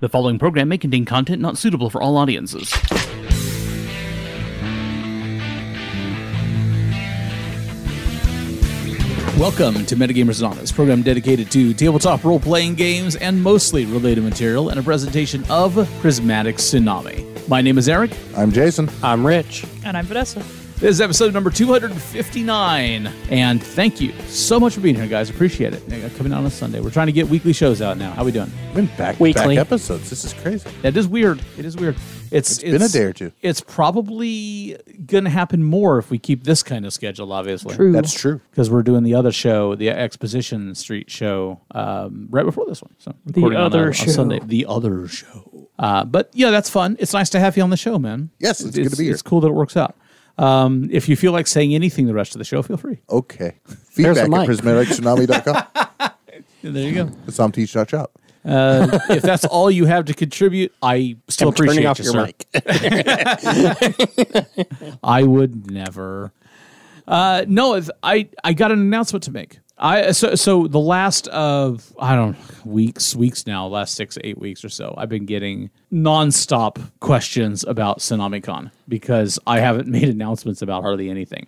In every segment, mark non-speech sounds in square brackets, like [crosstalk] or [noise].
The following program may contain content not suitable for all audiences. Welcome to Metagamers Anonymous, program dedicated to tabletop role playing games and mostly related material, and a presentation of Prismatic Tsunami. My name is Eric. I'm Jason. I'm Rich. And I'm Vanessa. This is episode number 259. And thank you so much for being here, guys. Appreciate it. Uh, Coming out on a Sunday. We're trying to get weekly shows out now. How we doing? Been back Weekly. back episodes. This is crazy. It is weird. It is weird. It's, It's been a day or two. It's probably going to happen more if we keep this kind of schedule, obviously. True. That's true. Because we're doing the other show, the Exposition Street show, um, right before this one. So recording on other a- on show. Sunday. The other show. Uh, but yeah, that's fun. It's nice to have you on the show, man. Yes, it's good to be here. It's cool that it works out. Um, if you feel like saying anything the rest of the show, feel free. Okay. [laughs] Feedback a at mic. prismatictsunami.com. [laughs] There you go. It's omteach.shop. Uh, if that's all you have to contribute, I still I'm appreciate turning off you, your sir. mic. [laughs] I would never. Uh, no, I I got an announcement to make. I so so the last of I don't weeks weeks now last six eight weeks or so I've been getting nonstop questions about Tsunamicon because I haven't [laughs] made announcements about hardly anything.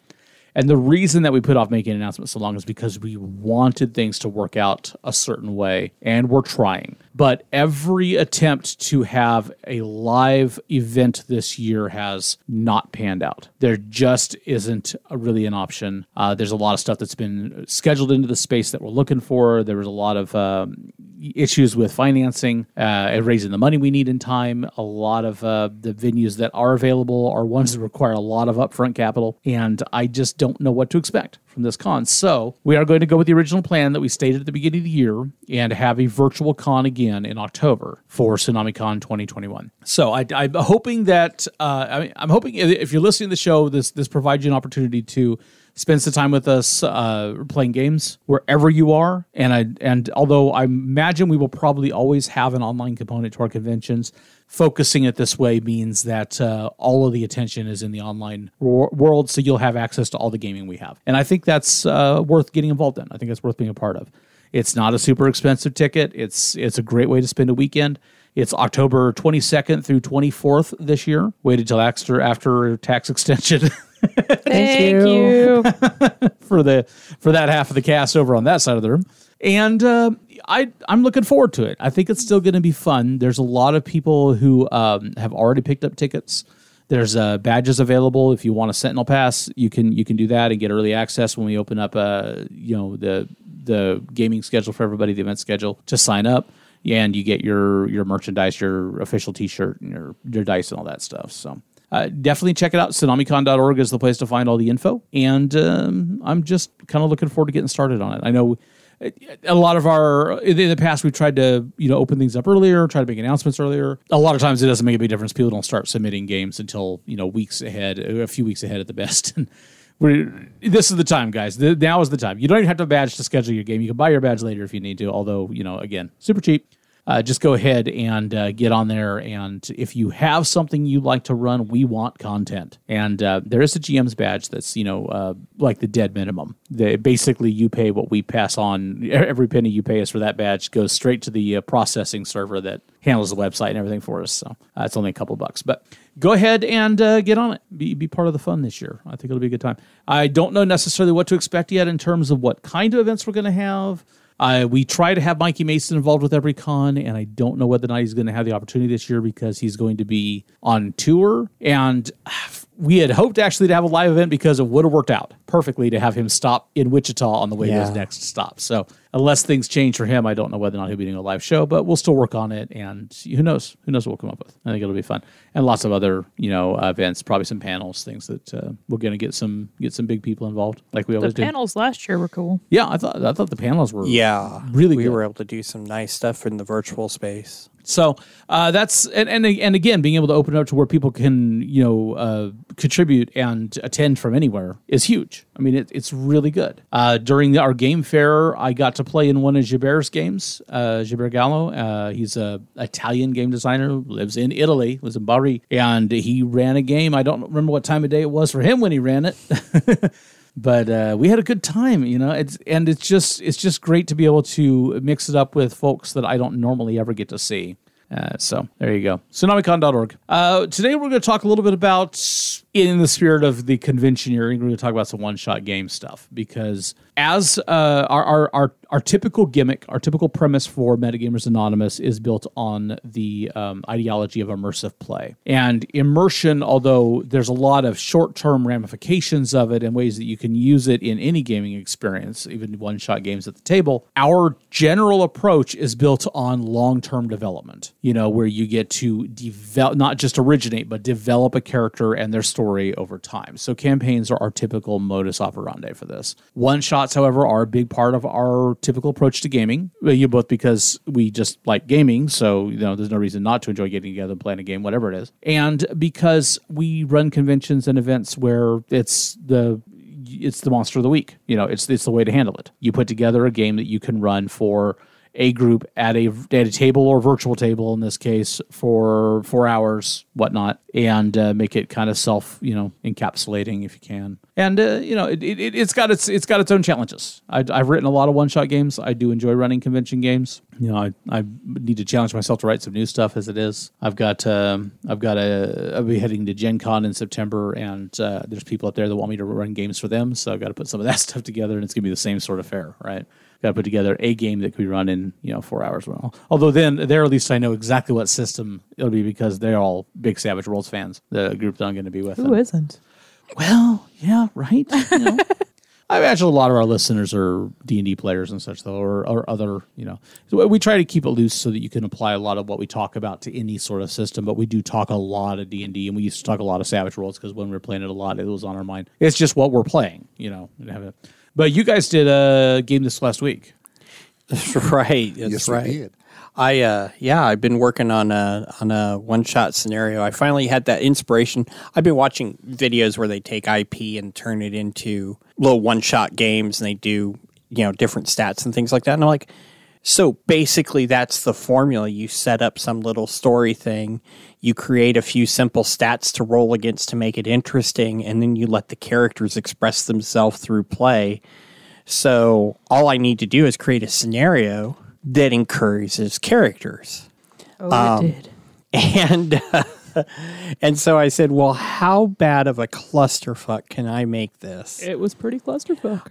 And the reason that we put off making announcements so long is because we wanted things to work out a certain way, and we're trying. But every attempt to have a live event this year has not panned out. There just isn't really an option. Uh, there's a lot of stuff that's been scheduled into the space that we're looking for. There was a lot of um, issues with financing uh, and raising the money we need in time. A lot of uh, the venues that are available are ones that require a lot of upfront capital, and I just don't know what to expect from this con. So we are going to go with the original plan that we stated at the beginning of the year and have a virtual con again in October for TsunamiCon 2021. So I, I'm hoping that uh, I mean, I'm hoping if you're listening to the show, this this provides you an opportunity to spend some time with us uh, playing games wherever you are. And I and although I imagine we will probably always have an online component to our conventions, focusing it this way means that uh, all of the attention is in the online wor- world, so you'll have access to all the gaming we have. And I think that's uh, worth getting involved in. I think that's worth being a part of. It's not a super expensive ticket. It's it's a great way to spend a weekend. It's October 22nd through 24th this year. Waited till after after tax extension. [laughs] Thank you. you. [laughs] for the for that half of the cast over on that side of the room. And uh, I I'm looking forward to it. I think it's still going to be fun. There's a lot of people who um, have already picked up tickets. There's uh, badges available if you want a Sentinel pass. You can you can do that and get early access when we open up uh you know the the gaming schedule for everybody, the event schedule to sign up. And you get your your merchandise, your official T-shirt, and your your dice and all that stuff. So uh, definitely check it out. Tsunamicon.org is the place to find all the info. And um, I'm just kind of looking forward to getting started on it. I know uh, a lot of our in the past we've tried to you know open things up earlier, try to make announcements earlier. A lot of times it doesn't make a big difference. People don't start submitting games until you know weeks ahead, a few weeks ahead at the best. [laughs] And we're, this is the time, guys. The, now is the time. You don't even have to badge to schedule your game. You can buy your badge later if you need to. Although you know, again, super cheap uh, just go ahead and uh, get on there. And if you have something you'd like to run, we want content. And uh, there is a GM's badge that's you know uh, like the dead minimum. The, basically, you pay what we pass on. Every penny you pay us for that badge goes straight to the uh, processing server that handles the website and everything for us. So uh, it's only a couple bucks, but go ahead and uh, get on it. Be, be part of the fun this year. I think it'll be a good time. I don't know necessarily what to expect yet in terms of what kind of events we're going to have. Uh, we try to have Mikey Mason involved with every con, and I don't know whether or not he's going to have the opportunity this year because he's going to be on tour. And we had hoped actually to have a live event because it would have worked out perfectly to have him stop in Wichita on the way to his next stop. So unless things change for him, I don't know whether or not he'll be doing a live show, but we'll still work on it. And who knows? Who knows what we'll come up with? I think it'll be fun, and lots of other you know uh, events, probably some panels, things that uh, we're going to get some get some big people involved, like we The always do. panels last year were cool. Yeah, I thought I thought the panels were Yeah. Really We good. were able to do some nice stuff in the virtual space. So uh, that's and, and and again, being able to open up to where people can you know uh, contribute and attend from anywhere is huge. I mean, it, it's really good. Uh, during our game fair, I got to play in one of Gibert's games. Uh, Gallo, uh, he's a Italian game designer, lives in Italy, lives in Bari, and he ran a game. I don't remember what time of day it was for him when he ran it. [laughs] but uh, we had a good time, you know. It's and it's just it's just great to be able to mix it up with folks that I don't normally ever get to see. Uh, so there you go. Tsunamicon.org. Uh, today we're going to talk a little bit about, in the spirit of the convention we're going to talk about some one shot game stuff because as uh, our, our, our, our typical gimmick, our typical premise for Metagamers Anonymous is built on the um, ideology of immersive play. And immersion, although there's a lot of short term ramifications of it and ways that you can use it in any gaming experience, even one shot games at the table, our general approach is built on long term development, you know, where you get to develop, not just originate, but develop a character and their story over time. So campaigns are our typical modus operandi for this. One shots, however, are a big part of our typical approach to gaming. You both because we just like gaming, so you know there's no reason not to enjoy getting together and playing a game, whatever it is, and because we run conventions and events where it's the it's the monster of the week. You know, it's it's the way to handle it. You put together a game that you can run for a group at a at a table or virtual table in this case for four hours, whatnot, and uh, make it kind of self you know encapsulating if you can. And uh, you know, it, it, it's got its it's got its own challenges. I, I've written a lot of one shot games. I do enjoy running convention games. You know, I, I need to challenge myself to write some new stuff as it is. I've got um, I've got a I'll be heading to Gen Con in September, and uh, there's people up there that want me to run games for them. So I've got to put some of that [laughs] stuff together, and it's gonna be the same sort of fare, right? Got to put together a game that could be run in you know four hours. Well, although then there at least I know exactly what system it'll be because they're all big Savage Worlds fans. The group that I'm going to be with. Who isn't? Well, yeah, right. You know. [laughs] I imagine a lot of our listeners are D and D players and such, though, or, or other. You know, So we try to keep it loose so that you can apply a lot of what we talk about to any sort of system. But we do talk a lot of D and D, and we used to talk a lot of Savage Worlds because when we were playing it a lot, it was on our mind. It's just what we're playing, you know. And have it- But you guys did a game this last week. That's [laughs] right. That's Yes, we right. did. I uh yeah, I've been working on a on a one shot scenario. I finally had that inspiration. I've been watching videos where they take IP and turn it into little one shot games and they do, you know, different stats and things like that. And I'm like, so basically that's the formula. You set up some little story thing, you create a few simple stats to roll against to make it interesting, and then you let the characters express themselves through play. So all I need to do is create a scenario that encourages characters. Oh, it did. And uh, [laughs] and so I said, "Well, how bad of a clusterfuck can I make this?" It was pretty clusterfuck.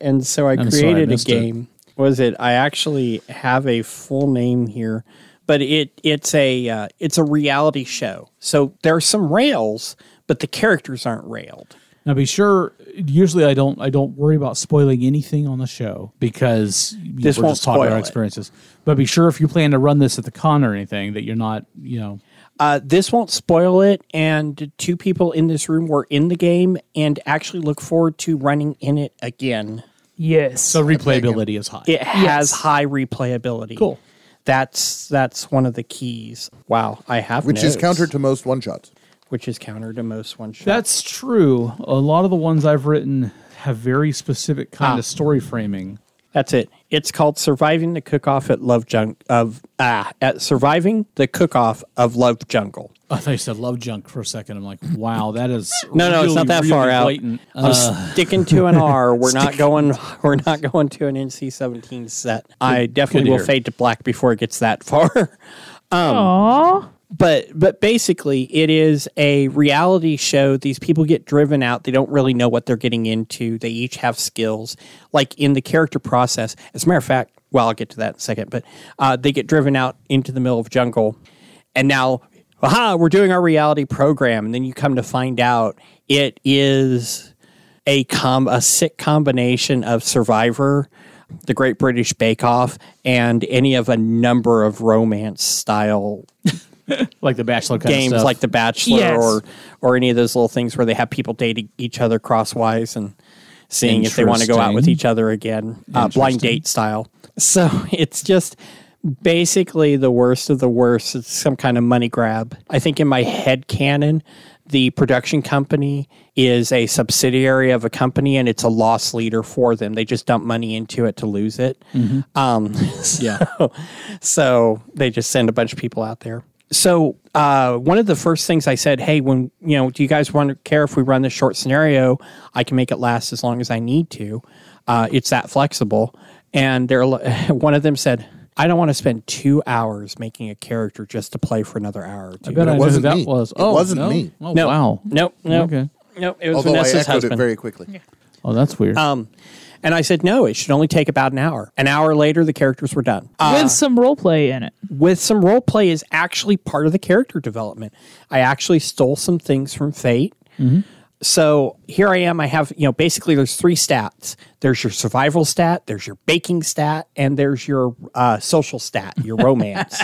And so I I'm sorry, I created a missed it. game. Was it? I actually have a full name here, but it it's a uh, it's a reality show. So there are some rails, but the characters aren't railed. Now, be sure. Usually, I don't. I don't worry about spoiling anything on the show because know, This we're won't just talking about spoil it. experiences. But be sure if you plan to run this at the con or anything that you're not. You know, Uh, this won't spoil it, and two people in this room were in the game and actually look forward to running in it again. Yes. so replayability is high. It has Yes. high replayability. Cool. That's that's one of the keys. Wow, I have Which is notes, counter to most one shots. which is counter to most one shot. That's true. A lot of the ones I've written have very specific kind Ah. of story framing. That's it. It's called surviving the cook off at Love Junk of ah at surviving the cook off of Love Jungle. I thought you said love junk for a second. I'm like, wow, that is [laughs] No, no, it's not really, that far really out. I'm Uh, sticking to an R. [laughs] We're not going. We're not going to an NC-17 set. I definitely will fade to black before it gets that far. [laughs] Aww. but but basically it is a reality show these people get driven out they don't really know what they're getting into they each have skills like in the character process as a matter of fact well i'll get to that in a second but uh, they get driven out into the middle of jungle and now aha we're doing our reality program and then you come to find out it is a com a sick combination of survivor the great british bake off and any of a number of romance style [laughs] like the Bachelor kind games of stuff. like The Bachelor Yes. or or any of those little things where they have people dating each other crosswise and seeing if they want to go out with each other again, uh, blind date style. So [laughs] it's just basically the worst of the worst. It's some kind of money grab. I think in my head canon, the production company is a subsidiary of a company and it's a loss leader for them. They just dump money into it to lose it. Um, [laughs] yeah. [laughs] so they just send a bunch of people out there. So uh, one of the first things I said, hey, when you know, do you guys want to care if we run this short scenario? I can make it last as long as I need to. Uh, it's that flexible. And they're [laughs] one of them said, I don't want to spend two hours making a character just to play for another hour or two. I bet it I know who wasn't that me. was. It Oh, wasn't no? me. Oh, no, wow. Nope, nope, Okay. nope. It was Although I Vanessa's echoed husband. it very quickly. Oh, that's weird. um, and I said, no, it should only take about an hour. An hour later, the characters were done. Uh, With some role play in it. with some role play is actually part of the character development. I actually stole some things from Fate. So here I am. I have, you know, basically there's three stats. There's your survival stat, there's your baking stat, and there's your uh, social stat, your romance.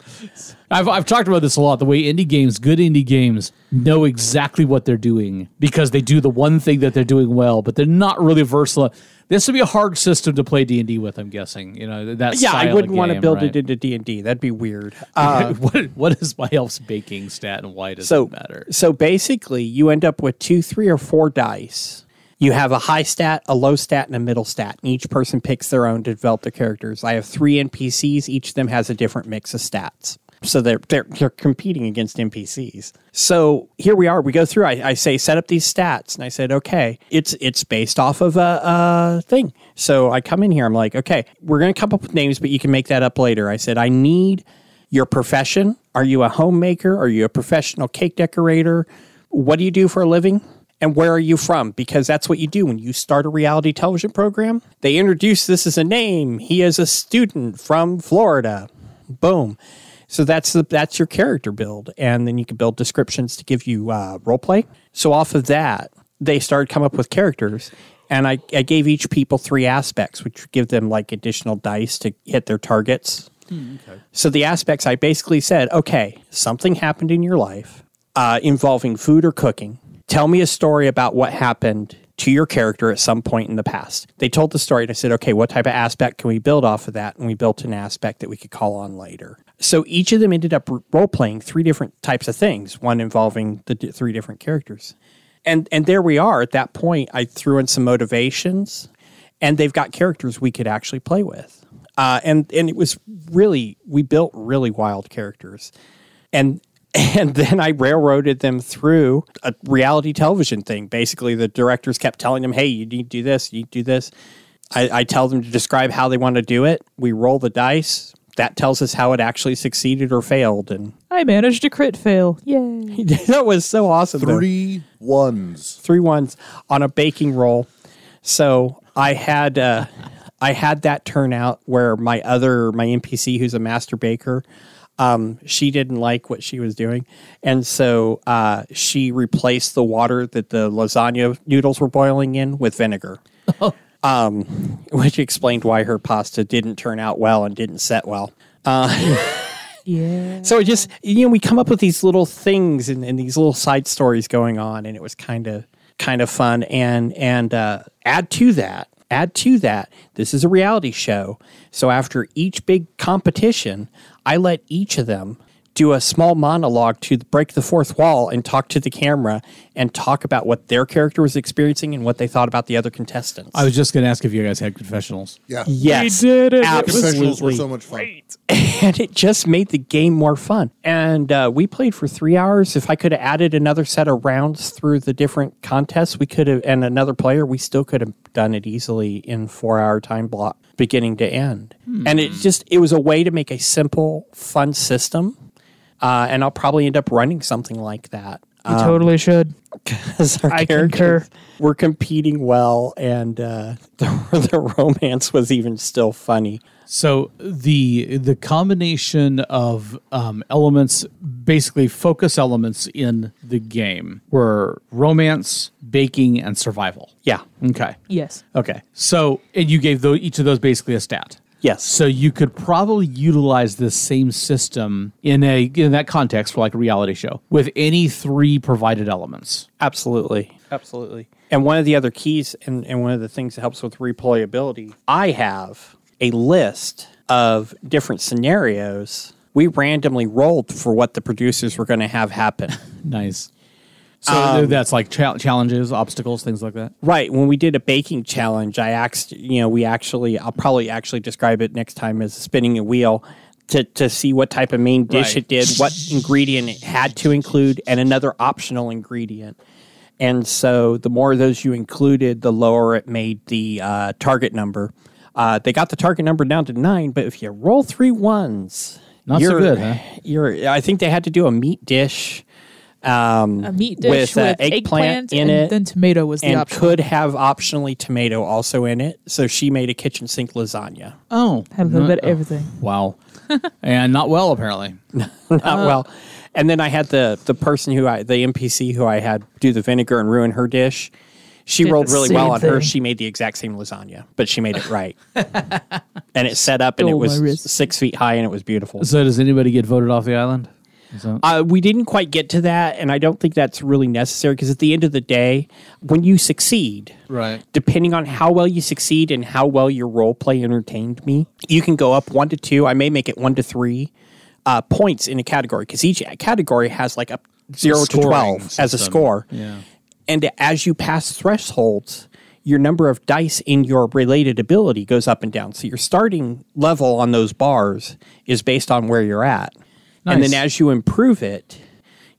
[laughs] I've, I've talked about this a lot. The way indie games, good indie games, know exactly what they're doing because they do the one thing that they're doing well, but they're not really versatile. This would be a hard system to play D and D with. I'm guessing. You know that. yeah, I wouldn't want to build right? it into D and D. That'd be weird. Uh, [laughs] what what is my elf's baking stat and why does so it matter? so basically, you end up with two, three, or four dice. You have a high stat, a low stat, and a middle stat. And each person picks their own to develop their characters. I have three NPCs. Each of them has a different mix of stats. So they're they're, they're competing against NPCs. So here we are. We go through. I, I say set up these stats, and I said, okay, it's it's based off of a, a thing. So I come in here. I'm like, okay, we're gonna come up with names, but you can make that up later. I said, I need your profession. Are you a homemaker? Are you a professional cake decorator? What do you do for a living? And where are you from? Because that's what you do when you start a reality television program. They introduce this as a name. He is a student from Florida. Boom. So that's the, that's your character build, and then you can build descriptions to give you uh, role play. So off of that, they started come up with characters, and I, I gave each people three aspects, which give them like additional dice to hit their targets. Okay. So the aspects I basically said, okay, something happened in your life uh, involving food or cooking. Tell me a story about what happened to your character at some point in the past. They told the story and I said, okay, what type of aspect can we build off of that? And we built an aspect that we could call on later. So each of them ended up role playing three different types of things, one involving the d- three different characters. And and there we are at that point. I threw in some motivations, and they've got characters we could actually play with. Uh, and and it was really we built really wild characters, and [laughs] and then I railroaded them through a reality television thing. Basically, the directors kept telling them, "Hey, you need to do this, you need to do this." I, I tell them to describe how they want to do it. We roll the dice. That tells us how it actually succeeded or failed, and I managed a crit fail. Yay. [laughs] that was so awesome. though Three ones. three ones on a baking roll. So I had uh, I had that turn out where my other my NPC who's a master baker, um, she didn't like what she was doing, and so uh, she replaced the water that the lasagna noodles were boiling in with vinegar. [laughs] Um, [laughs] which explained why her pasta didn't turn out well and didn't set well. [laughs] Yeah. So it just you know we come up with these little things and, and these little side stories going on, and it was kind of kind of fun. And and uh, add to that, add to that, this is a reality show. So after each big competition, I let each of them do a small monologue to break the fourth wall and talk to the camera and talk about what their character was experiencing and what they thought about the other contestants. I was just going to ask if you guys had confessionals. Yeah. yes, We did it. Confessionals were absolutely so much fun. and it just made the game more fun. And uh, we played for three hours. If I could have added another set of rounds through the different contests, we could have, and another player, we still could have done it easily in four hour time block, beginning to end. And it just, it was a way to make a simple, fun system. Uh, and I'll probably end up running something like that. You totally should. Because our I characters concur. were competing well, and uh, [laughs] the, the romance was even still funny. So the the combination of um, elements, basically focus elements in the game, were romance, baking, and survival. Yeah. Okay. Yes. Okay. So and you gave tho- each of those basically a stat. Yes. So you could probably utilize this same system in a in that context for like a reality show with any three provided elements. Absolutely. Absolutely. And one of the other keys and, and one of the things that helps with replayability, I have a list of different scenarios we randomly rolled for what the producers were going to have happen. [laughs] Nice. So that's like cha- challenges, obstacles, things like that. right. When we did a baking challenge, I asked, you know, we actually, I'll probably actually describe it next time as spinning a wheel. To, to see what type of main dish Right. it did, what ingredient it had to include, and another optional ingredient. And so the more of those you included, the lower it made the uh, target number. Uh, they got the target number down to nine, but if you roll three ones, Not so you're- good, huh? You're. I think they had to do a meat dish. Um, A meat dish with, with, uh, eggplant, eggplant in and it, then tomato was the and option. could have optionally tomato also in it. So she made a kitchen sink lasagna. Oh, Had a little bit of everything. Wow, [laughs] and not well apparently. [laughs] Not Uh, well. And then I had the the person who I the NPC who I had do the vinegar and ruin her dish. She Did rolled really well same on her. She made the exact same lasagna, but she made it right. [laughs] and it set up and it Stole my was six feet high and it was beautiful. So does anybody get voted off the island? Uh, we didn't quite get to that, and I don't think that's really necessary because at the end of the day, when you succeed, right. depending on how well you succeed and how well your role play entertained me, you can go up one to two. I may make it one to three uh, points in a category because each category has like a zero to Scoring 12 as a score. Yeah. And as you pass thresholds, your number of dice in your related ability goes up and down. So your starting level on those bars is based on where you're at. And then as you improve it,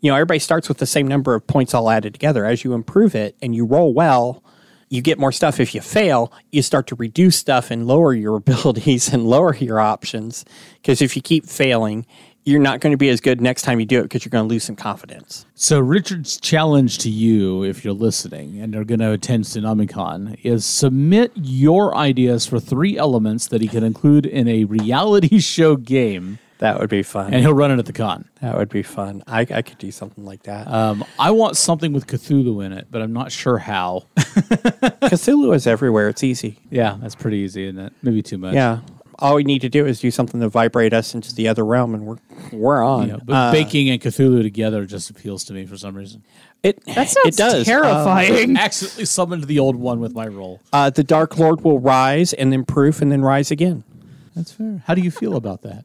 you know, everybody starts with the same number of points all added together. As you improve it and you roll well, you get more stuff. If you fail, you start to reduce stuff and lower your [laughs] abilities and lower your options. Because if you keep failing, you're not going to be as good next time you do it because you're going to lose some confidence. So Richard's challenge to you, if you're listening and are going to attend Tsunamicon, is submit your ideas for three elements that he can include in a reality [laughs] show game, That would be fun. and he'll run it at the con. That would be fun. I, I could do something like that. Um, I want something with Cthulhu in it, but I'm not sure how. [laughs] [laughs] Cthulhu is everywhere. It's easy. yeah, that's pretty easy, isn't it? Maybe too much. Yeah. All we need to do is do something to vibrate us into the other realm, and we're we're on. Yeah, but Uh, baking and Cthulhu together just appeals to me for some reason. it That sounds it does. terrifying. [laughs] Accidentally summoned the old one with my roll. Uh, the Dark Lord will rise and then proof and then rise again. That's fair. How do you feel about that?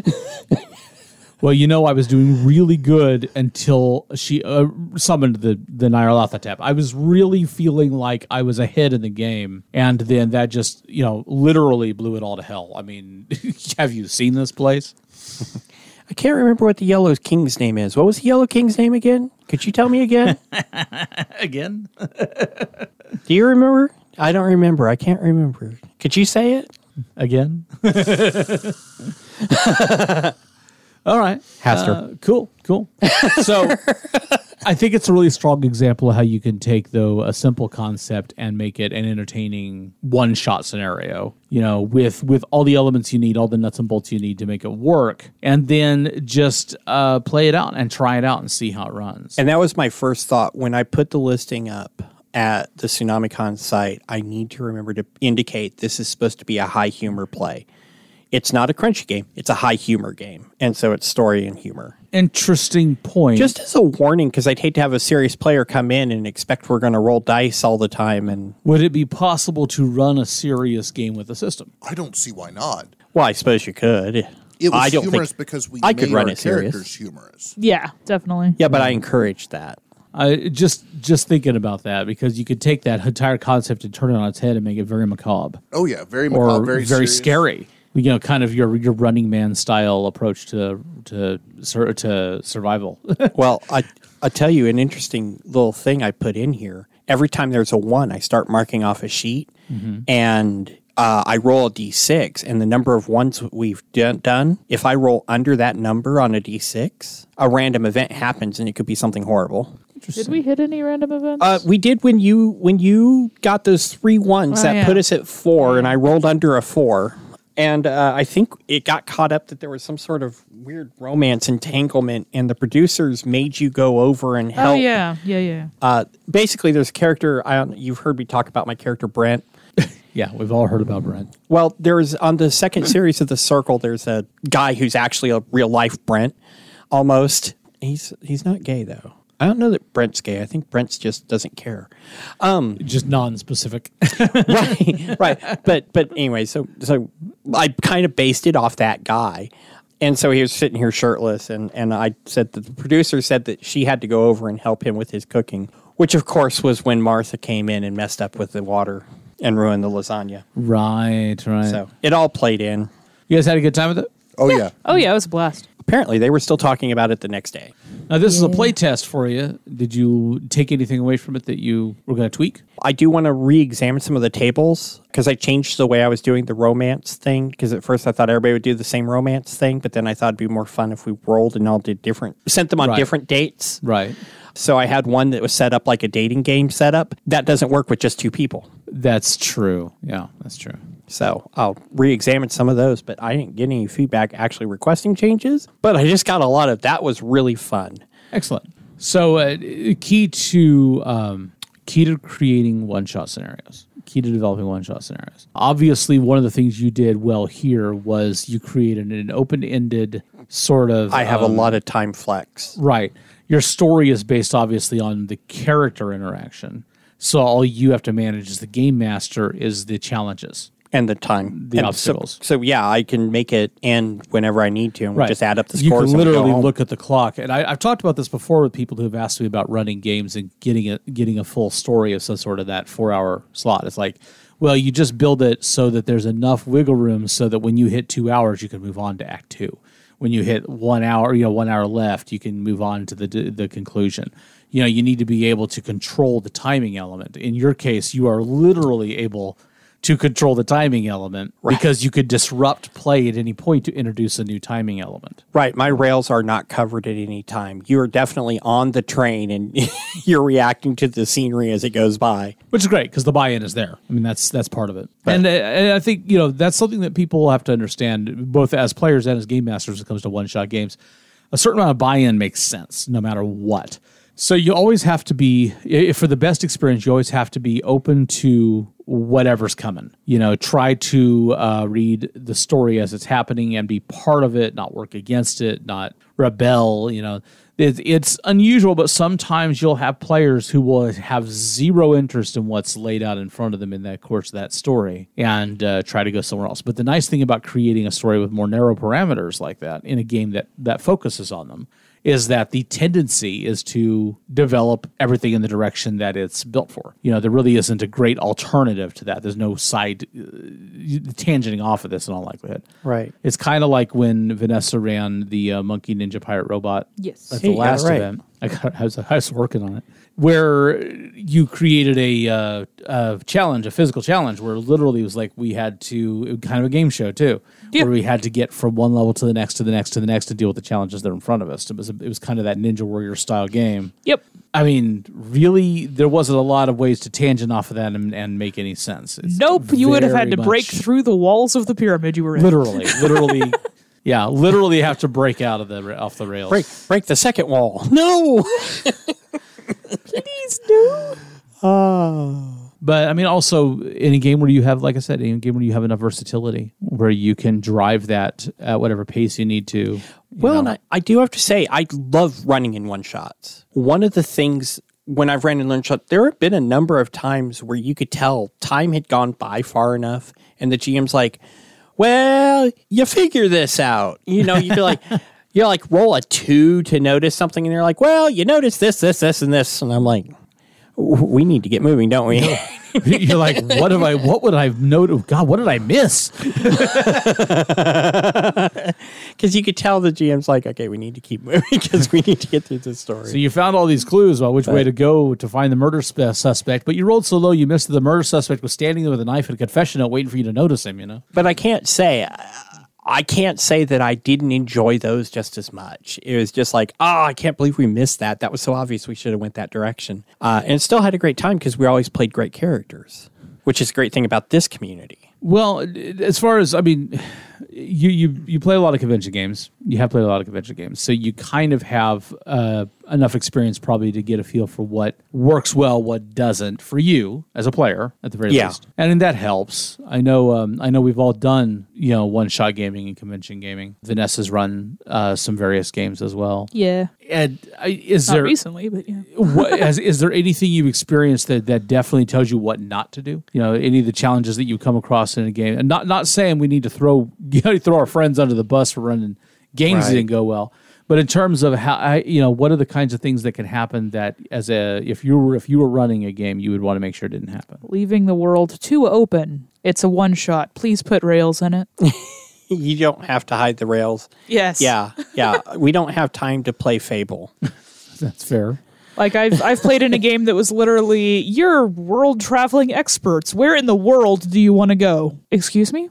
[laughs] well, you know, I was doing really good until she uh, summoned the the Nyarlathotep. I was really feeling like I was ahead in the game, and then that just you know literally blew it all to hell. I mean, [laughs] have you seen this place? I can't remember what the Yellow King's name is. What was the Yellow King's name again? Could you tell me again? [laughs] Again? do you remember? I don't remember. I can't remember. Could you say it? Again? [laughs] All right. Hastur. Uh, cool, cool. So [laughs] I think it's a really strong example of how you can take, though, a simple concept and make it an entertaining one shot scenario, you know, with with all the elements you need, all the nuts and bolts you need to make it work, and then just uh, play it out and try it out and see how it runs. And that was my first thought when I put the listing up at the TsunamiCon site. I need to remember to indicate this is supposed to be a high humor play. It's not a crunchy game; it's a high humor game, and so it's story and humor. Interesting point. Just as a warning, because I'd hate to have a serious player come in and expect we're going to roll dice all the time. And would it be possible to run a serious game with the system? I don't see why not. well, I suppose you could. It was I don't humorous think. because we I made could run our it serious. characters humorous. Yeah, definitely. Yeah, but I encourage that. I just just thinking about that because you could take that entire concept and turn it on its head and make it very macabre Oh yeah, very or very, very, serious. scary. You know, kind of your your Running Man style approach to to to survival. [laughs] Well, I I tell you an interesting little thing I put in here. Every time there's a one, I start marking off a sheet, and uh, I roll a d6, and the number of ones we've done, done. If I roll under that number on a d6, a random event happens, and it could be something horrible. Did we hit any random events? Uh, we did when you when you got those three ones Oh, that yeah. put us at four, and I rolled under a four. And uh, I think it got caught up that there was some sort of weird romance entanglement, and the producers made you go over and oh help. yeah, yeah, yeah. Uh, basically, there's a character. I don't, you've heard me talk about my character Brent. [laughs] yeah, we've all heard about Brent. Well, there's on the second series of the Circle. There's a guy who's actually a real life Brent, almost. He's he's not gay though. I don't know that Brent's gay. I think Brent's just doesn't care. Um, just non-specific. [laughs] right, right. But but anyway, so so I kind of based it off that guy. And so he was sitting here shirtless, and, and I said that the producer said that she had to go over and help him with his cooking, which of course was when Martha came in and messed up with the water and ruined the lasagna. right, right. So it all played in. you guys had a good time with it. Oh yeah. Oh yeah, it was a blast. Apparently they were still talking about it the next day. Now, this is a play test for you. Did you take anything away from it that you were going to tweak? I do want to re-examine some of the tables because I changed the way I was doing the romance thing. Because at first I thought everybody would do the same romance thing, but then I thought it'd be more fun if we rolled and all did different, sent them on Right. different dates. Right. So I had one that was set up like a dating game setup. That doesn't work with just two people. That's true. Yeah, that's true. So I'll re-examine some of those, but I didn't get any feedback actually requesting changes. But I just got a lot of that was really fun. Excellent. So, uh, key to um, key to creating one shot scenarios. Key to developing one shot scenarios. Obviously, one of the things you did well here was you created an open ended sort of. I have a um, lot of time flex. Right. Your story is based obviously on the character interaction. So all you have to manage as the game master is the challenges. And the time, The And obstacles. So, so yeah, I can make it end whenever I need to, and we'll just add up the You scores. can and go literally look at the clock, and I, I've talked about this before with people who have asked me about running games and getting a getting a full story of some sort of that four hour slot. It's like, well, you just build it so that there's enough wiggle room so that when you hit two hours, you can move on to Act Two. When you hit one hour, you know, one hour left, you can move on to the the conclusion. You know, you need to be able to control the timing element. In your case, you are literally able to control the timing element because you could disrupt play at any point to introduce a new timing element. Right, my rails are not covered at any time. You are definitely on the train, and [laughs] you're reacting to the scenery as it goes by. which is great because the buy-in is there. I mean, that's that's part of it, and, uh, and I think you know that's something that people have to understand, both as players and as game masters, when it comes to one-shot games. A certain amount of buy-in makes sense, no matter what. So you always have to be, for the best experience, you always have to be open to whatever's coming. You know, try to uh, read the story as it's happening and be part of it, not work against it, not rebel. You know, it, it's unusual, but sometimes you'll have players who will have zero interest in what's laid out in front of them in that course of that story and uh, try to go somewhere else. But the nice thing about creating a story with more narrow parameters like that in a game that that focuses on them is that the tendency is to develop everything in the direction that it's built for. You know, there really isn't a great alternative to that. There's no side uh, tangenting off of this in all likelihood. Right. It's kind of like when Vanessa ran the uh, Monkey Ninja Pirate Robot Yes. at the you got it last right. event. I, got, I, was, I was working on it, where you created a, uh, a challenge, a physical challenge, where literally it was like we had to, it was kind of a game show too, Yeah. where we had to get from one level to the next, to the next, to the next to deal with the challenges that are in front of us. It was, it was kind of that Ninja Warrior style game. Yep. I mean, really, there wasn't a lot of ways to tangent off of that and, and make any sense. It's Nope. You would have had to break through the walls of the pyramid you were in. literally, [laughs] literally, yeah, literally have to break out of the off the rails. Break, break the second wall. No. [laughs] Please do. Ah. But I mean, also in a game where you have, like I said, in a game where you have enough versatility, where you can drive that at whatever pace you need to. you Well, know. and I, I do have to say, I love running in one shots. One of the things when I've ran in one shot, there have been a number of times where you could tell time had gone by far enough, and the GM's like, "Well, you figure this out." You know, you'd be like. [laughs] you're like roll a two to notice something, and they're like, "Well, you notice this, this, this, and this," and I'm like, "W- "We need to get moving, don't we?" [laughs] You're like, what have I? What would I note? God, what did I miss? [laughs] Because you could tell the GM's like, "Okay, we need to keep moving because we need to get through this story." So you found all these clues about which way to go to find the murder spe- suspect, but you rolled so low you missed that the murder suspect was standing there with a knife and a confession note, waiting for you to notice him. You know. but I can't say I can't say that I didn't enjoy those just as much. It was just like, oh, I can't believe we missed that. That was so obvious. We should have went that direction. Uh, and still had a great time because we always played great characters, which is a great thing about this community. Well, as far as I mean, you you you play a lot of convention games. You have played a lot of convention games, so you kind of have uh, enough experience probably to get a feel for what works well, what doesn't for you as a player at the very Yeah. least. And that helps. I know. Um, I know we've all done you know one shot gaming and convention gaming. Vanessa's run uh, some various games as well. Yeah. And I, is Not there recently, but yeah. [laughs] what, has, is there anything you've experienced that, that definitely tells you what not to do? You know, any of the challenges that you come across in a game, and not not saying we need to throw [laughs] you know, throw our friends under the bus for running games that didn't go well, but in terms of how I, you know, what are the kinds of things that can happen that as a if you were if you were running a game, you would want to make sure it didn't happen. Leaving the world too open. It's a one shot. Please put rails in it. [laughs] you don't have to hide the rails. Yes. Yeah, yeah. we don't have time to play Fable. [laughs] That's fair. Like I've I've played in a game that was literally you're world traveling experts. Where in the world do you want to go? Excuse me?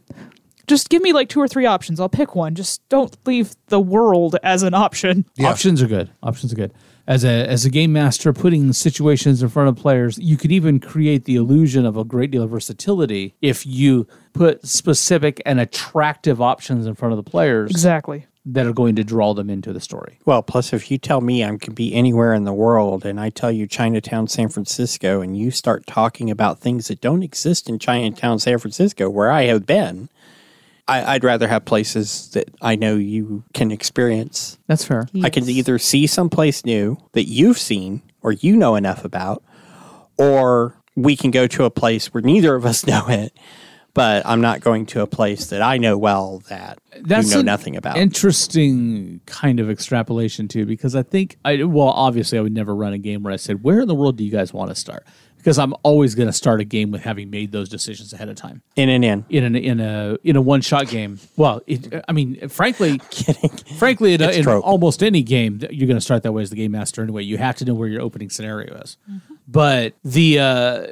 Just give me like two or three options. I'll pick one. Just don't leave the world as an option. Yeah. Options are good. Options are good. As a as a game master, putting situations in front of players, you could even create the illusion of a great deal of versatility if you put specific and attractive options in front of the players Exactly. that are going to draw them into the story. Well, plus, if you tell me I can be anywhere in the world and I tell you Chinatown, San Francisco, and you start talking about things that don't exist in Chinatown, San Francisco, where I have been, I, I'd rather have places that I know you can experience. That's fair. I can either see someplace new that you've seen or you know enough about, or we can go to a place where neither of us [laughs] know it, but I'm not going to a place that I know well that That's you know nothing about. Interesting kind of extrapolation too, because I think I well, obviously, I would never run a game where I said, "Where in the world do you guys want to start?" Because I'm always going to start a game with having made those decisions ahead of time. in and in. In an, in a in a one shot game, well, it, I mean, frankly, [laughs] frankly, in, a, in almost any game, you're going to start that way as the game master anyway. You have to know where your opening scenario is. But the uh,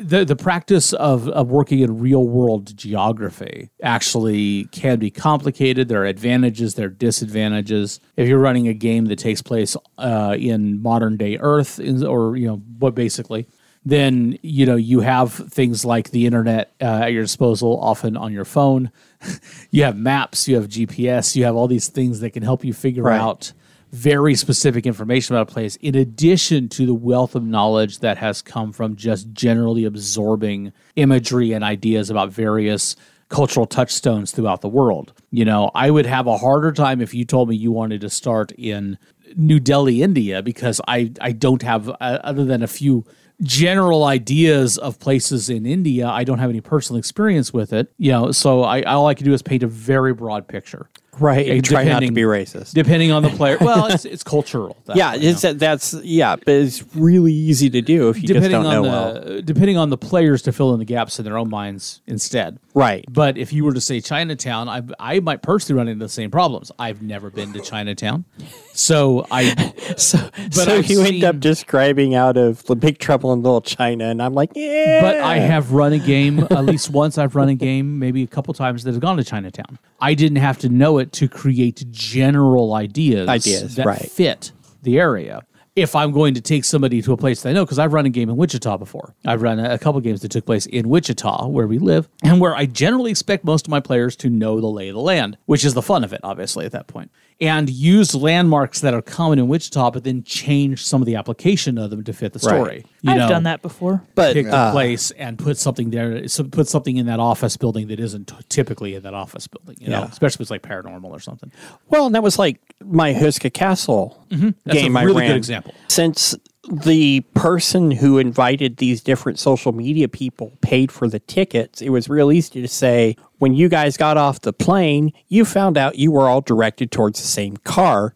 the the practice of, of working in real world geography actually can be complicated. There are advantages, there are disadvantages. If you're running a game that takes place uh, in modern day Earth, in, or you know what, basically, then you know you have things like the internet uh, at your disposal, often on your phone. [laughs] you have maps, you have GPS, you have all these things that can help you figure Right. out very specific information about a place, in addition to the wealth of knowledge that has come from just generally absorbing imagery and ideas about various cultural touchstones throughout the world. You know, I would have a harder time if you told me you wanted to start in New Delhi, India, because I, I don't have, uh, other than a few general ideas of places in India, I don't have any personal experience with it. You know, so I all I can do is paint a very broad picture. Right. And try not to depending- be racist. Depending on the player, well, [laughs] it's, it's cultural. yeah, way, you it's know. that's yeah, but it's really easy to do if you just depending don't on know the well. depending on the players to fill in the gaps in their own minds instead. Right. But if you were to say Chinatown, I I might personally run into the same problems. I've never been to Chinatown, so I [laughs] So, so I've you end up seen- describing out of the Big Trouble in Little China, and I'm like, yeah. but I have run a game at least once. I've run a game maybe a couple times that has gone to Chinatown. I didn't have to know it to create general ideas, Ideas, that right. fit the area. If I'm going to take somebody to a place that I know, because I've run a game in Wichita before, I've run a, a couple games that took place in Wichita, where we live, and where I generally expect most of my players to know the lay of the land, which is the fun of it, obviously, at that point, and use landmarks that are common in Wichita, but then change some of the application of them to fit the Right. story. You I've know? done that before. but pick uh, a place and put something there, so put something in that office building that isn't t- typically in that office building, you know, Yeah. especially if it's like paranormal or something. well, and that was like my Huska Castle Mm-hmm. That's a game I really ran. good example. Since the person who invited these different social media people paid for the tickets, it was real easy to say, when you guys got off the plane, you found out you were all directed towards the same car.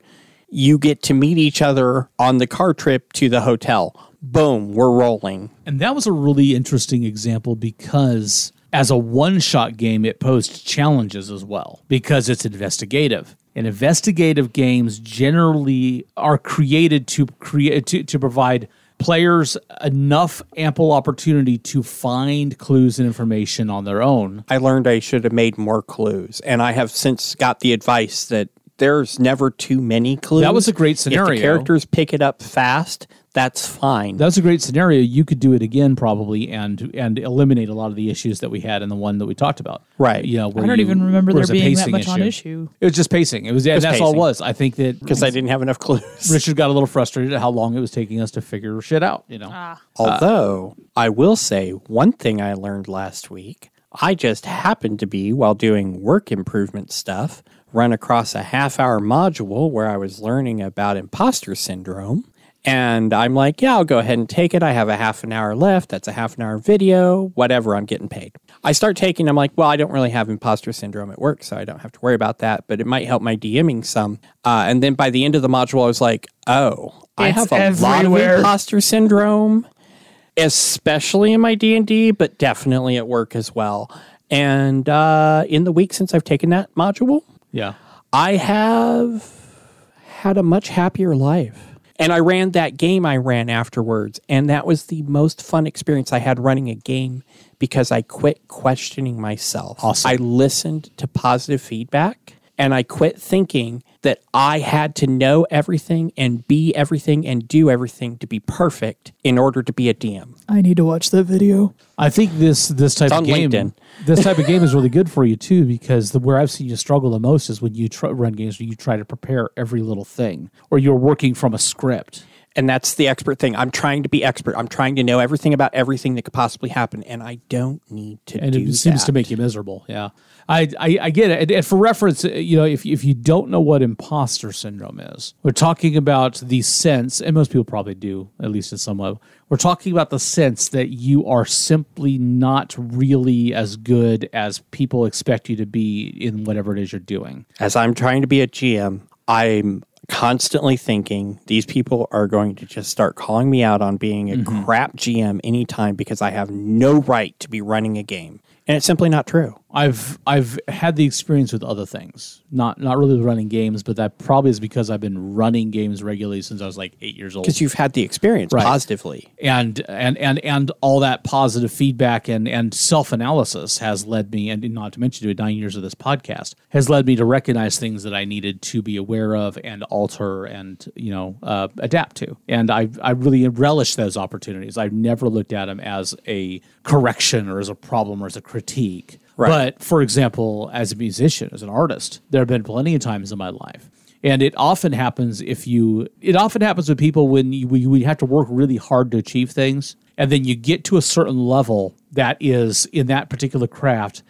You get to meet each other on the car trip to the hotel. Boom, we're rolling. And that was a really interesting example because as a one shot game, it posed challenges as well because it's investigative. And investigative games generally are created to create to, to provide players enough ample opportunity to find clues and information on their own. I learned I should have made more clues, and I have since got the advice that there's never too many clues. That was a great scenario. If the characters pick it up fast, that's fine. That was a great scenario. You could do it again probably and and eliminate a lot of the issues that we had in the one that we talked about. Right. You know, I don't you- even remember there being that pacing much on issue. It was just pacing. It was, and Just that's all it was. I think that because I didn't have enough clues. [laughs] Richard got a little frustrated at how long it was taking us to figure shit out. You know, Ah. Although I will say one thing I learned last week, I just happened to be while doing work improvement stuff, run across a half hour module where I was learning about imposter syndrome. And I'm like, yeah, I'll go ahead and take it. I have a half an hour left. That's a half an hour video, whatever. I'm getting paid. I start taking, I'm like, well, I don't really have imposter syndrome at work, so I don't have to worry about that, but it might help my DMing some. Uh, and then by the end of the module, I was like, oh, I have a lot of imposter syndrome especially in my D&D but definitely at work as well And uh, in the week since I've taken that module, Yeah. I have had a much happier life. And I ran that game I ran afterwards. And that was the most fun experience I had running a game because I quit questioning myself. Awesome. I listened to positive feedback and I quit thinking that I had to know everything and be everything and do everything to be perfect in order to be a DM. I need to watch that video. I think this this type It's of game LinkedIn. [laughs] this type of game is really good for you too because the where I've seen you struggle the most is when you try, run games where you try to prepare every little thing or you're working from a script. And that's the expert thing. I'm trying to be expert. I'm trying to know everything about everything that could possibly happen. And I don't need to and it seems that. to make you miserable. Yeah, I I, I get it. And, and for reference, uh, you know, if if you don't know what imposter syndrome is, we're talking about the sense, and most people probably do, at least in some level. We're talking about the sense that you are simply not really as good as people expect you to be in whatever it is you're doing. As I'm trying to be a GM, I'm constantly thinking these people are going to just start calling me out on being a Mm-hmm. crap GM anytime because I have no right to be running a game. And it's simply not true. I've I've had the experience with other things, not not really with running games, but that probably is because I've been running games regularly since I was like eight years old. Because you've had the experience Right. positively. and and and and all that positive feedback and and self analysis has led me, and not to mention doing nine years of this podcast, has led me to recognize things that I needed to be aware of and alter and you know uh, adapt to. And I I really relish those opportunities. I've never looked at them as a correction or as a problem or as a critique. Right. But for example, as a musician, as an artist, there have been plenty of times in my life. And it often happens if you it often happens with people when you we, we have to work really hard to achieve things. And then you get to a certain level that is in that particular craft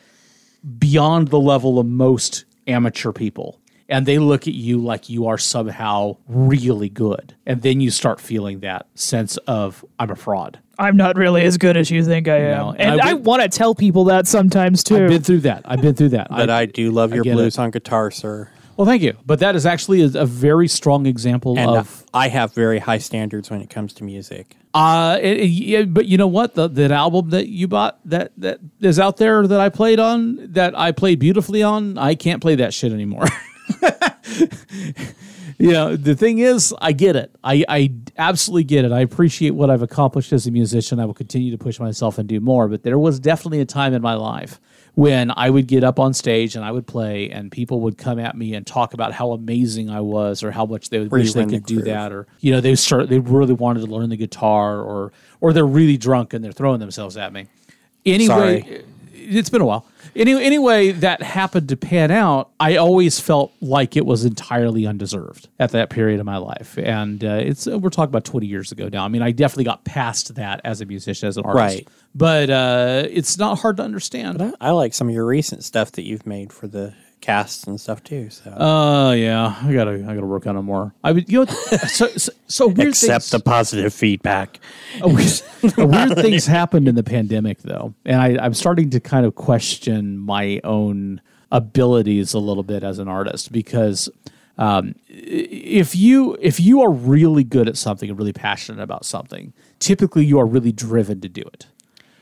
beyond the level of most amateur people and they look at you like you are somehow really good and then you start feeling that sense of i'm a fraud I'm not really as good as you think I am. No, and and I I, want to tell people that sometimes too. i've been through that i've been through that But I, do love your blues it. on guitar, sir. well thank you but that is actually a, a very strong example And of I have very high standards when it comes to music. Uh, it- it- yeah, but you know what? The that album that you bought that that is out there that I played on that I played beautifully on. I can't play that shit anymore. [laughs] [laughs] you know, the thing is, I get it. I I absolutely get it. I appreciate what I've accomplished as a musician. I will continue to push myself and do more. But there was definitely a time in my life when I would get up on stage and I would play, and people would come at me and talk about how amazing I was, or how much they you wish they could do that, or you know, they start they really wanted to learn the guitar, or or they're really drunk and they're throwing themselves at me. Anyway, Sorry. it's been a while. Anyway, anyway, that happened to pan out. I always felt like it was entirely undeserved at that period of my life, and uh, it's we're talking about twenty years ago now. I mean, I definitely got past that as a musician, as an artist, Right. But uh, it's not hard to understand. I, I like some of your recent stuff that you've made for the casts and stuff too. So Oh yeah, I gotta I gotta work on it more. I would you know [laughs] so so, so weird things, the positive feedback. weird, [laughs] weird things happened in the pandemic though, and I, I'm starting to kind of question my own abilities a little bit as an artist because um, if you if you are really good at something and really passionate about something, typically you are really driven to do it.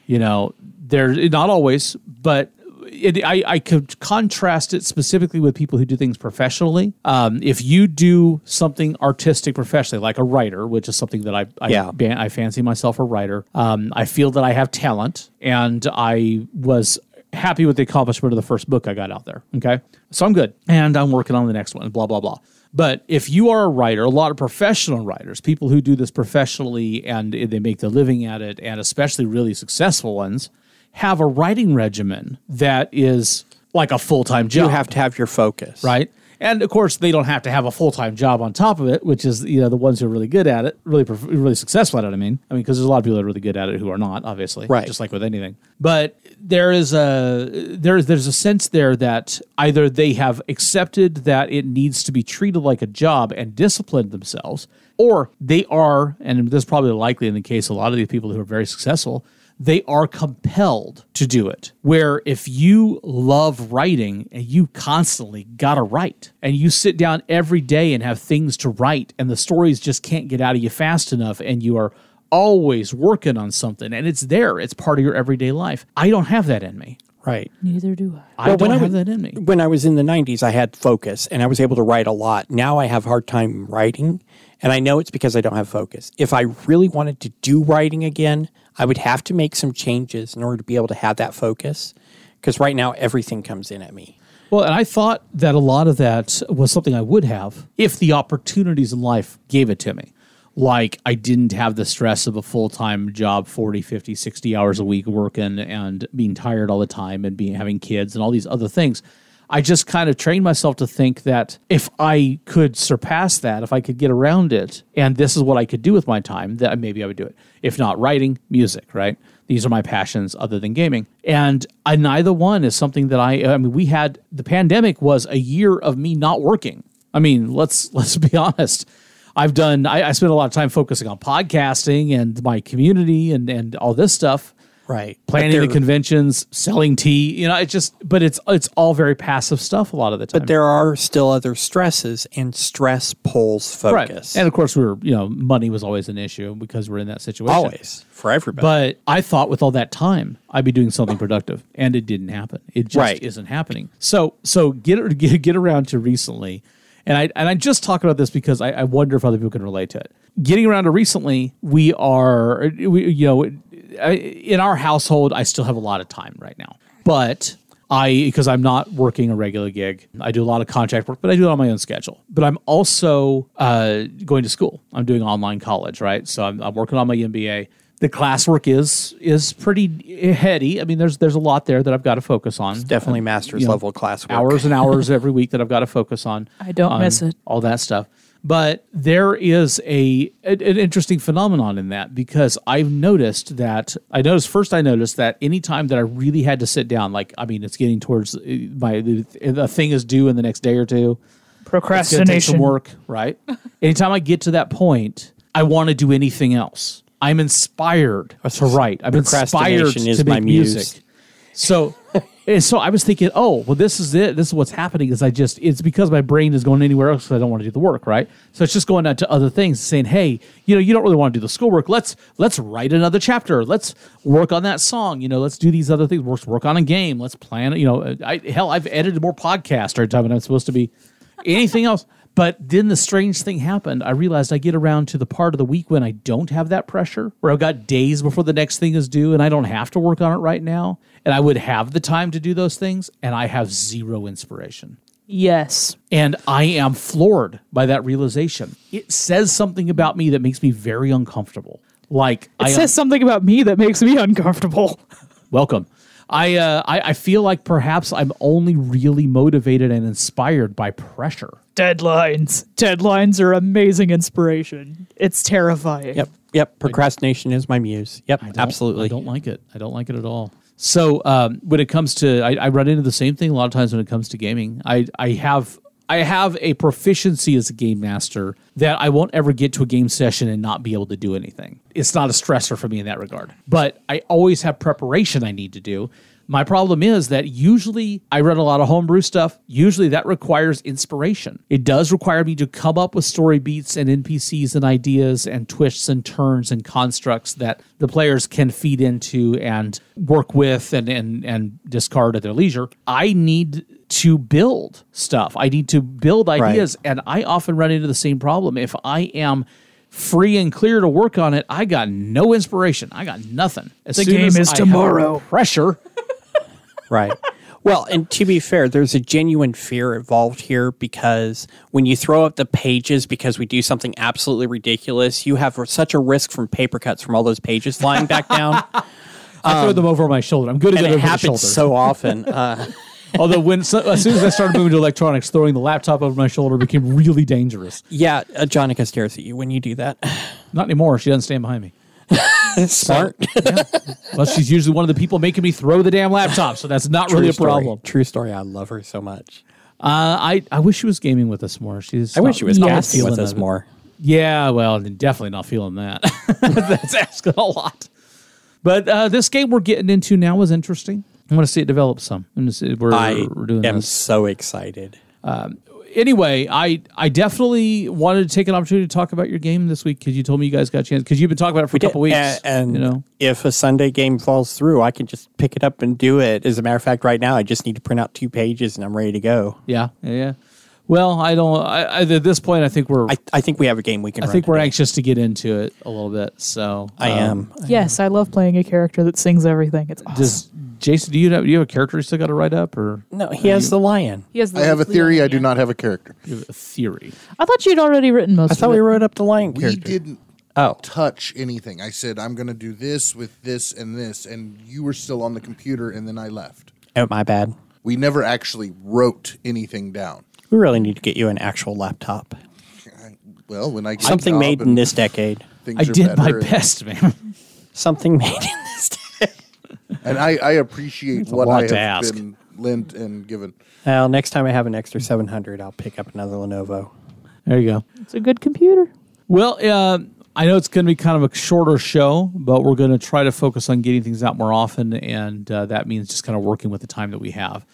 You know, there not always, but it, I, I could contrast it specifically with people who do things professionally. Um, if you do something artistic professionally, like a writer, which is something that I I, Yeah. ban- I fancy myself a writer. Um, I feel that I have talent, and I was happy with the accomplishment of the first book I got out there. Okay, so I'm good, and I'm working on the next one. Blah blah blah. But if you are a writer, a lot of professional writers, people who do this professionally and they make their living at it, and especially really successful ones, have a writing regimen that is like a full time job You have to have your focus, right? And of course, they don't have to have a full time job on top of it, which is you know the ones who are really good at it, really really successful at it. I mean, I mean, because there's a lot of people that are really good at it who are not, obviously, Right. Just like with anything, but there is a there there's a sense there that either they have accepted that it needs to be treated like a job and disciplined themselves, or they are, and this is probably likely in the case of a lot of these people who are very successful they are compelled to do it. Where if you love writing and you constantly gotta write and you sit down every day and have things to write and the stories just can't get out of you fast enough and you are always working on something and it's there, it's part of your everyday life. I don't have that in me. Right. Neither do I. I Well, don't when I have was- that in me. When I was in the 90s, I had focus and I was able to write a lot. Now I have a hard time writing, and I know it's because I don't have focus. If I really wanted to do writing again, I would have to make some changes in order to be able to have that focus. Because right now, everything comes in at me. Well, and I thought that a lot of that was something I would have if the opportunities in life gave it to me. Like I didn't have the stress of a full time job, 40, 50, 60 hours a week working and being tired all the time and being having kids and all these other things. I just kind of trained myself to think that if I could surpass that, if I could get around it, and this is what I could do with my time, that maybe I would do it. If not writing, music, right? These are my passions other than gaming. And I, neither one is something that I, I mean, we had, the pandemic was a year of me not working. I mean, let's, [laughs] let's be honest. I've done, I, I spent a lot of time focusing on podcasting and my community and, and all this stuff Right. planning the conventions, selling tea. You know, it's just, but it's it's all very passive stuff a lot of the time. But there are still other stresses, and stress pulls right, focus. and of course we were, you know, money was always an issue because we're in that situation. Always. For everybody. But I thought with all that time, I'd be doing something productive, and it didn't happen. It just Right. isn't happening. So, so get [laughs] get get around to recently, and I and I just talk about this because I, I wonder if other people can relate to it. Getting around to recently, we are, we, you know, I- in our household, I still have a lot of time right now, but. I because I'm not working a regular gig. I do a lot of contract work, but I do it on my own schedule. But I'm also uh, going to school. I'm doing online college, right? So I'm, I'm working on my MBA the classwork is is pretty heady. I mean, there's there's a lot there that I've got to focus on. Definitely master's you know, level classwork. Hours and hours every week that I've got to focus on. I don't on miss it. All that stuff. But there is a an an interesting phenomenon in that because I've noticed that I noticed first I noticed that anytime that I really had to sit down, like I mean, it's getting towards uh, my the, the thing is due in the next day or two. It's take Procrastination. some work, right? [laughs] Anytime I get to that point, I want to do anything else. I'm inspired to write. I'm inspired Procrastination is to make my muse. music. So, so I was thinking, oh, well, this is it. This is what's happening. Is I just it's because my brain is going anywhere else because I don't want to do the work, right? So it's just going out to other things, saying, hey, you know, you don't really want to do the schoolwork. Let's let's write another chapter. Let's work on that song. You know, let's do these other things. Let's work on a game. Let's plan. You know, I, hell, I've edited more podcasts every time, and I'm supposed to be anything else. But then the strange thing happened. I realized I get around to the part of the week when I don't have that pressure, where I've got days before the next thing is due and I don't have to work on it right now. And I would have the time to do those things, and I have zero inspiration. Yes. And I am floored by that realization. It says something about me that makes me very uncomfortable. Like It I says something about me that makes me uncomfortable. [laughs] welcome. I, uh, I I feel like perhaps I'm only really motivated and inspired by pressure. Deadlines. Deadlines are amazing inspiration. It's terrifying. Yep. Yep. Procrastination is my muse. Yep. don't- Absolutely. I don't like it. I don't like it at all. So um, when it comes to, I, I run into the same thing a lot of times when it comes to gaming. I I have I have a proficiency as a game master that I won't ever get to a game session and not be able to do anything. It's not a stressor for me in that regard. But I always have preparation I need to do. My problem is that usually I run a lot of homebrew stuff. Usually that requires inspiration. It does require me to come up with story beats and NPCs and ideas and twists and turns and constructs that the players can feed into and work with and, and, and discard at their leisure. I need to build stuff. I need to build ideas. And I often run into the same problem. If I am free and clear to work on it, I got no inspiration. I got nothing. As The soon game as is I tomorrow. Pressure. [laughs] Right. Well, and to be fair, there's a genuine fear involved here because when you throw up the pages because we do something absolutely ridiculous, you have such a risk from paper cuts from all those pages flying back down. [laughs] I throw them over my shoulder. I'm good at and it it over the happens shoulder. so [laughs] often. Uh, Although when so, as soon as I started moving to electronics, throwing the laptop over my shoulder became really dangerous. yeah, uh, Jonica stares at you when you do that. [sighs] Not anymore. She doesn't stand behind me. [laughs] Smart. Well, she's usually one of the people making me throw the damn laptop, so that's not really a story. problem. True story. I love her so much. Uh, I I wish she was gaming with us more. She's I wish she was not casting with us more. Yeah, well, definitely not feeling that. [laughs] That's asking a lot. But uh, this game we're getting into now was interesting. I want to see it develop some. We're, I we're doing am this. so excited. Um, anyway, I I definitely wanted to take an opportunity to talk about your game this week because you told me you guys got a chance because you've been talking about it for a couple weeks. And, and you know, if a Sunday game falls through, I can just pick it up and do it. As a matter of fact, right now I just need to print out two pages and I'm ready to go. yeah, yeah. yeah. Well, I don't. I, I, at this point, I think we're. I, I, I think we have a game we can. run think we're today. anxious to get into it a little bit. So I um, am. Yes, I love playing a character that sings everything. It's awesome. Does Jason? Do you have do you have a character you still got to write up, or No, he has the lion. he has the I have a Leon theory. I do not have a character. you have a theory? I thought you'd already written most I of thought it. we wrote up the lion We character. didn't Oh, touch anything. I said I'm going to do this with this and this, and you were still on the computer, and then I left. oh, my bad. We never actually wrote anything down. We really need to get you an actual laptop. Well, when I get Something job made in this decade. I did my better and- best, man. Something made in this decade. and I, I appreciate a what I to have ask. been lent and given. Well, next time I have an extra 700, I'll pick up another Lenovo. there you go. It's a good computer. Well, uh, I know it's going to be kind of a shorter show, but we're going to try to focus on getting things out more often, and uh, that means just kind of working with the time that we have.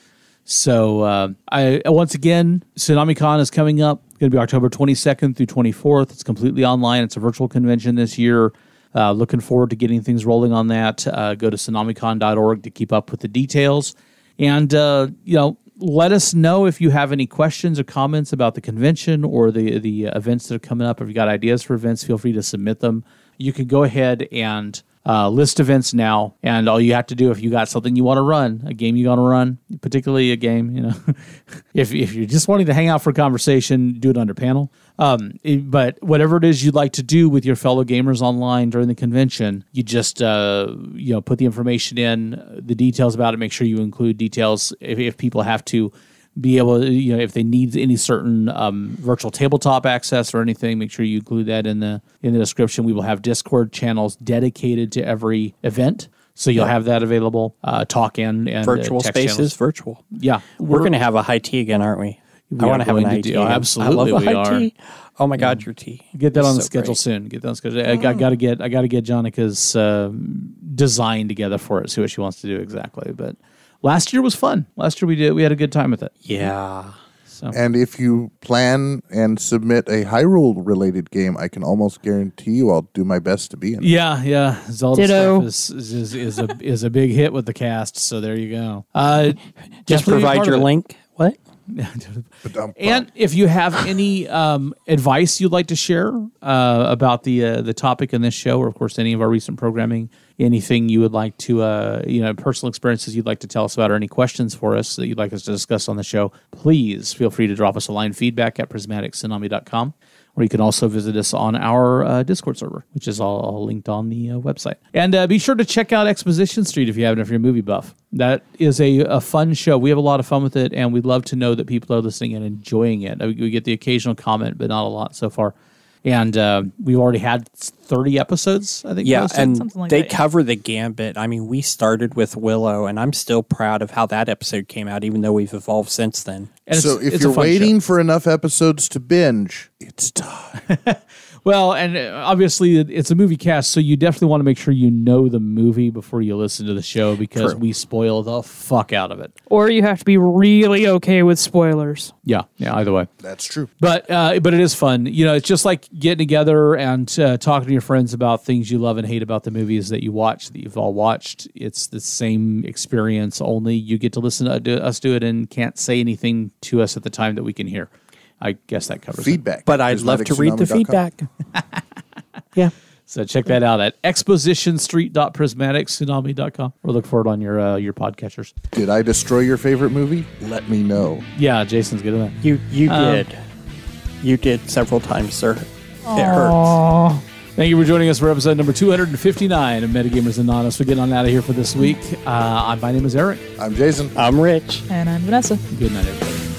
So, uh, I once again, TsunamiCon is coming up. It's going to be October 22nd through 24th. It's completely online. It's a virtual convention this year. Uh, looking forward to getting things rolling on that. Uh, go to tsunamicon.org to keep up with the details. And, uh, you know, let us know if you have any questions or comments about the convention or the, the events that are coming up. If you've got ideas for events, feel free to submit them. You can go ahead and uh, list events now. And all you have to do, if you got something you want to run, a game you want to run, particularly a game, you know, [laughs] if, if you're just wanting to hang out for a conversation, do it under panel. Um, but whatever it is you'd like to do with your fellow gamers online during the convention, you just uh, you know put the information in, the details about it. Make sure you include details if, if people have to be able, to, you know, if they need any certain um, virtual tabletop access or anything, make sure you include that in the in the description. We will have Discord channels dedicated to every event. So you'll have that available. Uh, talk in and uh, Virtual text spaces, channels. virtual. Yeah, We're, going to have a high tea again, aren't we? We I want to have an high do- tea. oh, absolutely I love a we high are. tea. Oh my God, your tea. Get that is on the so schedule great. soon. Get that on the schedule. I got, got to get I got to get Jonica's uh, design together for it. See what she wants to do exactly. But last year was fun. Last year we did we had a good time with it. Yeah. So And if you plan and submit a Hyrule related game, I can almost guarantee you I'll do my best to be in. it. yeah, yeah. Zelda Ditto. stuff is, is, is, is a is a big hit with the cast. So there you go. Uh, definitely Just provide part your of it. link. What? Ba-dum-bum. And if you have any um, advice you'd like to share uh, about the uh, the topic in this show, or of course any of our recent programming, anything you would like to, uh, you know, personal experiences you'd like to tell us about, or any questions for us that you'd like us to discuss on the show, please feel free to drop us a line feedback at prismatictsunami.com. Or you can also visit us on our uh, Discord server, which is all, all linked on the uh, website. And uh, be sure to check out Exposition Street if you haven't, if you're a movie buff. That is a, a fun show. We have a lot of fun with it, and we'd love to know that people are listening and enjoying it. Uh, We get the occasional comment, but not a lot so far. And uh, we've already had 30 episodes, I think. Yeah, posted. and like they that, cover the gambit. I mean, we started with Willow, and I'm still proud of how that episode came out, even though we've evolved since then. And so it's- if it's a you're fun show. waiting for enough episodes to binge, it's time. [laughs] Well, and uh, obviously it's a movie cast, so you definitely want to make sure you know the movie before you listen to the show because True. we spoil the fuck out of it. Or you have to be really okay with spoilers. Yeah, yeah. Either way, That's true. but uh, but it is fun. You know, it's just like getting together and uh, talking to your friends about things you love and hate about the movies that you watch that you've all watched. It's the same experience, only you get to listen to us do it and can't say anything to us at the time that we can hear. I guess that covers it. Feedback. But I'd love to read the feedback. [laughs] yeah. So check that out at expositionstreet.prismatictsunami.com or look for it on your uh, your podcatchers. Did I destroy your favorite movie? Let me know. Yeah, Jason's good at that. You you Um, did. You did several times, sir. It hurts. Thank you for joining us for episode number 259 of Metagamers Anonymous. We're getting on out of here for this week. Uh, my name is Eric. I'm Jason. I'm Rich. And I'm Vanessa. Good night, everybody.